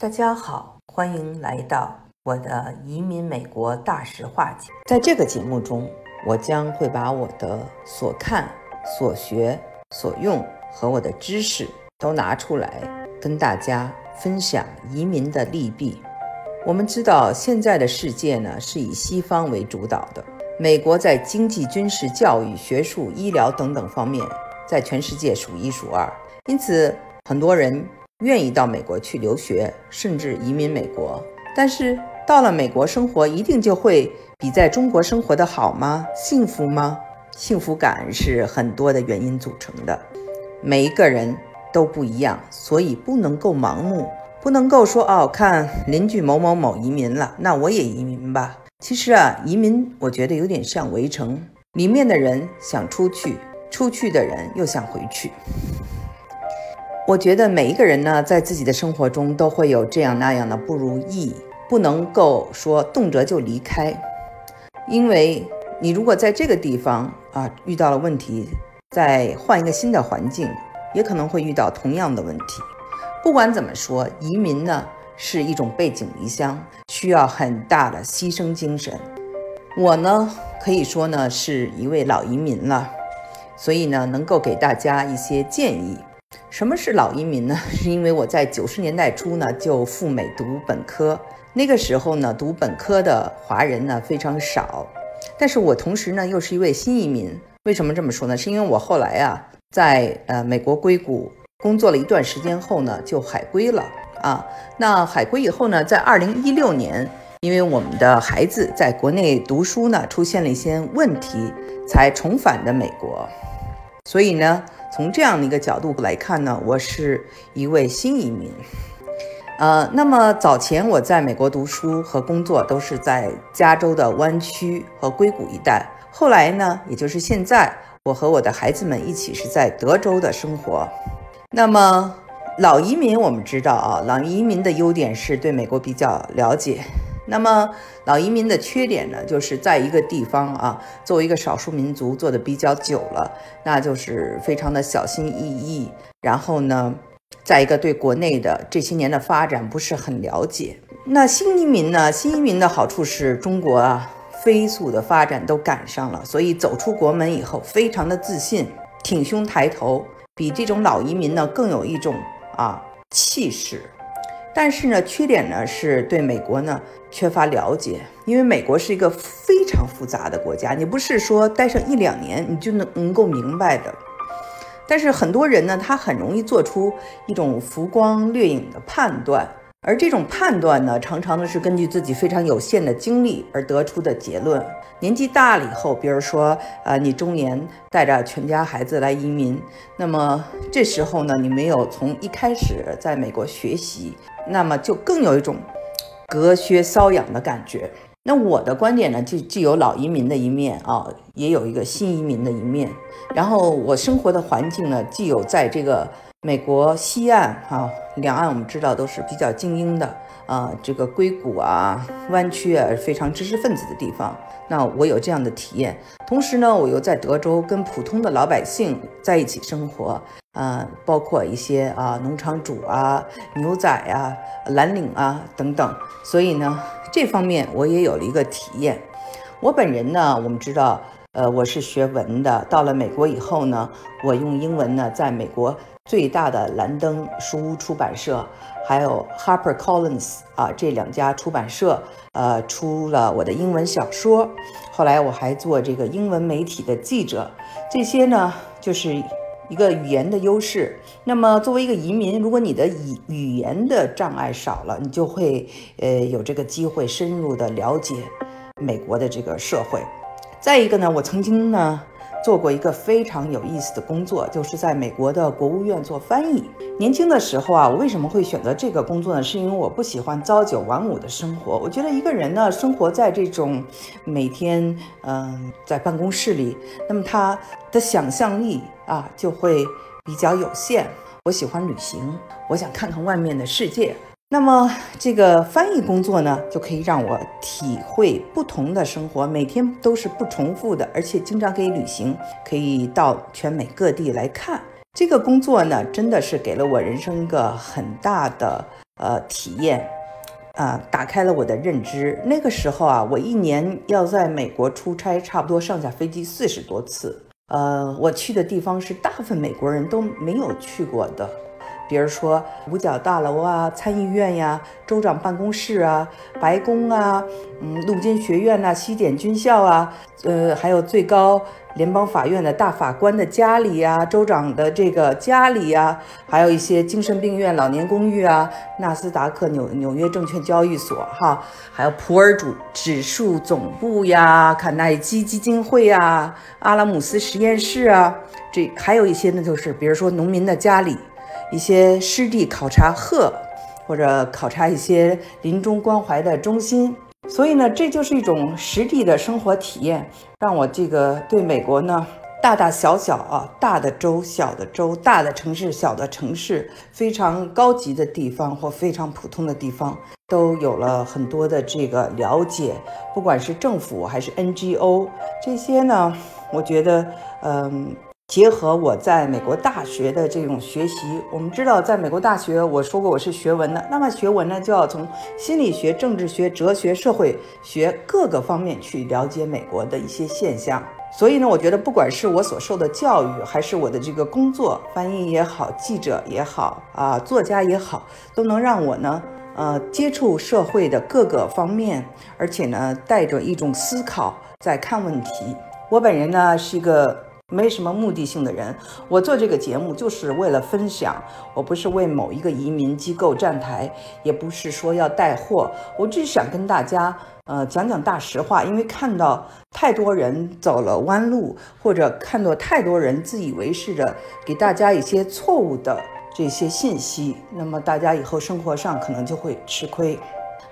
大家好，欢迎来到我的移民美国大实话节。在这个节目中，我将会把我的所看、所学、所用和我的知识都拿出来，跟大家分享移民的利弊。我们知道，现在的世界呢是以西方为主导的，美国在经济、军事、教育、学术、医疗等等方面，在全世界数一数二。因此，很多人。愿意到美国去留学，甚至移民美国，但是到了美国生活，一定就会比在中国生活的好吗？幸福吗？幸福感是很多的原因组成的，每一个人都不一样，所以不能够盲目，不能够说哦，看邻居某某某移民了，那我也移民吧。其实啊，移民我觉得有点像围城，里面的人想出去，出去的人又想回去。我觉得每一个人呢，在自己的生活中都会有这样那样的不如意，不能够说动辄就离开，因为你如果在这个地方啊遇到了问题，再换一个新的环境，也可能会遇到同样的问题。不管怎么说，移民呢是一种背井离乡，需要很大的牺牲精神。我呢可以说呢是一位老移民了，所以呢能够给大家一些建议。什么是老移民呢？是因为我在九十年代初呢就赴美读本科，那个时候呢读本科的华人呢非常少，但是我同时呢又是一位新移民。为什么这么说呢？是因为我后来啊在呃美国硅谷工作了一段时间后呢就海归了啊。那海归以后呢，在二零一六年，因为我们的孩子在国内读书呢出现了一些问题，才重返的美国，所以呢。从这样的一个角度来看呢，我是一位新移民，呃，那么早前我在美国读书和工作都是在加州的湾区和硅谷一带，后来呢，也就是现在，我和我的孩子们一起是在德州的生活。那么老移民我们知道啊，老移民的优点是对美国比较了解。那么老移民的缺点呢，就是在一个地方啊，作为一个少数民族做的比较久了，那就是非常的小心翼翼。然后呢，在一个对国内的这些年的发展不是很了解。那新移民呢，新移民的好处是中国啊飞速的发展都赶上了，所以走出国门以后非常的自信，挺胸抬头，比这种老移民呢更有一种啊气势。但是呢，缺点呢是对美国呢缺乏了解，因为美国是一个非常复杂的国家，你不是说待上一两年你就能能够明白的。但是很多人呢，他很容易做出一种浮光掠影的判断。而这种判断呢，常常呢是根据自己非常有限的经历而得出的结论。年纪大了以后，比如说，呃，你中年带着全家孩子来移民，那么这时候呢，你没有从一开始在美国学习，那么就更有一种隔靴搔痒的感觉。那我的观点呢，就既有老移民的一面啊，也有一个新移民的一面。然后我生活的环境呢，既有在这个。美国西岸啊，两岸我们知道都是比较精英的啊，这个硅谷啊、湾区啊，非常知识分子的地方。那我有这样的体验，同时呢，我又在德州跟普通的老百姓在一起生活，啊，包括一些啊农场主啊、牛仔啊、蓝领啊等等。所以呢，这方面我也有了一个体验。我本人呢，我们知道，呃，我是学文的，到了美国以后呢，我用英文呢，在美国。最大的兰登书屋出版社，还有 Harper Collins 啊，这两家出版社，呃，出了我的英文小说。后来我还做这个英文媒体的记者，这些呢，就是一个语言的优势。那么作为一个移民，如果你的语语言的障碍少了，你就会呃有这个机会深入的了解美国的这个社会。再一个呢，我曾经呢。做过一个非常有意思的工作，就是在美国的国务院做翻译。年轻的时候啊，我为什么会选择这个工作呢？是因为我不喜欢朝九晚五的生活。我觉得一个人呢，生活在这种每天嗯在办公室里，那么他的想象力啊就会比较有限。我喜欢旅行，我想看看外面的世界。那么这个翻译工作呢，就可以让我体会不同的生活，每天都是不重复的，而且经常可以旅行，可以到全美各地来看。这个工作呢，真的是给了我人生一个很大的呃体验，啊，打开了我的认知。那个时候啊，我一年要在美国出差，差不多上下飞机四十多次。呃，我去的地方是大部分美国人都没有去过的。比如说五角大楼啊、参议院呀、州长办公室啊、白宫啊、嗯，陆军学院呐、西点军校啊，呃，还有最高联邦法院的大法官的家里呀、州长的这个家里呀，还有一些精神病院、老年公寓啊、纳斯达克纽纽约证券交易所哈，还有普尔主指数总部呀、卡耐基基金会呀、阿拉姆斯实验室啊，这还有一些呢，就是比如说农民的家里。一些湿地考察鹤，或者考察一些临终关怀的中心，所以呢，这就是一种实地的生活体验，让我这个对美国呢，大大小小啊，大的州、小的州、大的城市、小的城市，非常高级的地方或非常普通的地方，都有了很多的这个了解。不管是政府还是 NGO，这些呢，我觉得，嗯。结合我在美国大学的这种学习，我们知道，在美国大学，我说过我是学文的。那么学文呢，就要从心理学、政治学、哲学、社会学各个方面去了解美国的一些现象。所以呢，我觉得不管是我所受的教育，还是我的这个工作，翻译也好，记者也好，啊，作家也好，都能让我呢，呃，接触社会的各个方面，而且呢，带着一种思考在看问题。我本人呢，是一个。没什么目的性的人，我做这个节目就是为了分享，我不是为某一个移民机构站台，也不是说要带货，我只是想跟大家呃讲讲大实话，因为看到太多人走了弯路，或者看到太多人自以为是的给大家一些错误的这些信息，那么大家以后生活上可能就会吃亏。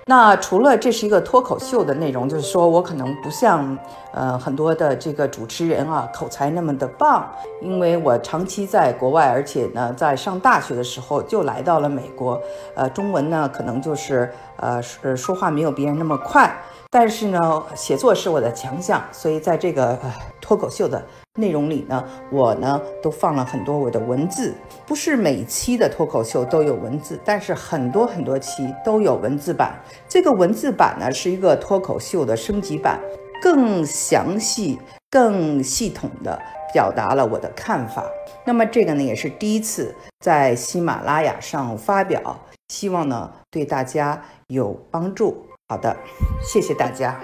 那除了这是一个脱口秀的内容，就是说我可能不像呃很多的这个主持人啊口才那么的棒，因为我长期在国外，而且呢在上大学的时候就来到了美国，呃中文呢可能就是呃说说话没有别人那么快。但是呢，写作是我的强项，所以在这个脱口秀的内容里呢，我呢都放了很多我的文字。不是每期的脱口秀都有文字，但是很多很多期都有文字版。这个文字版呢是一个脱口秀的升级版，更详细、更系统的表达了我的看法。那么这个呢也是第一次在喜马拉雅上发表，希望呢对大家有帮助。好的，谢谢大家。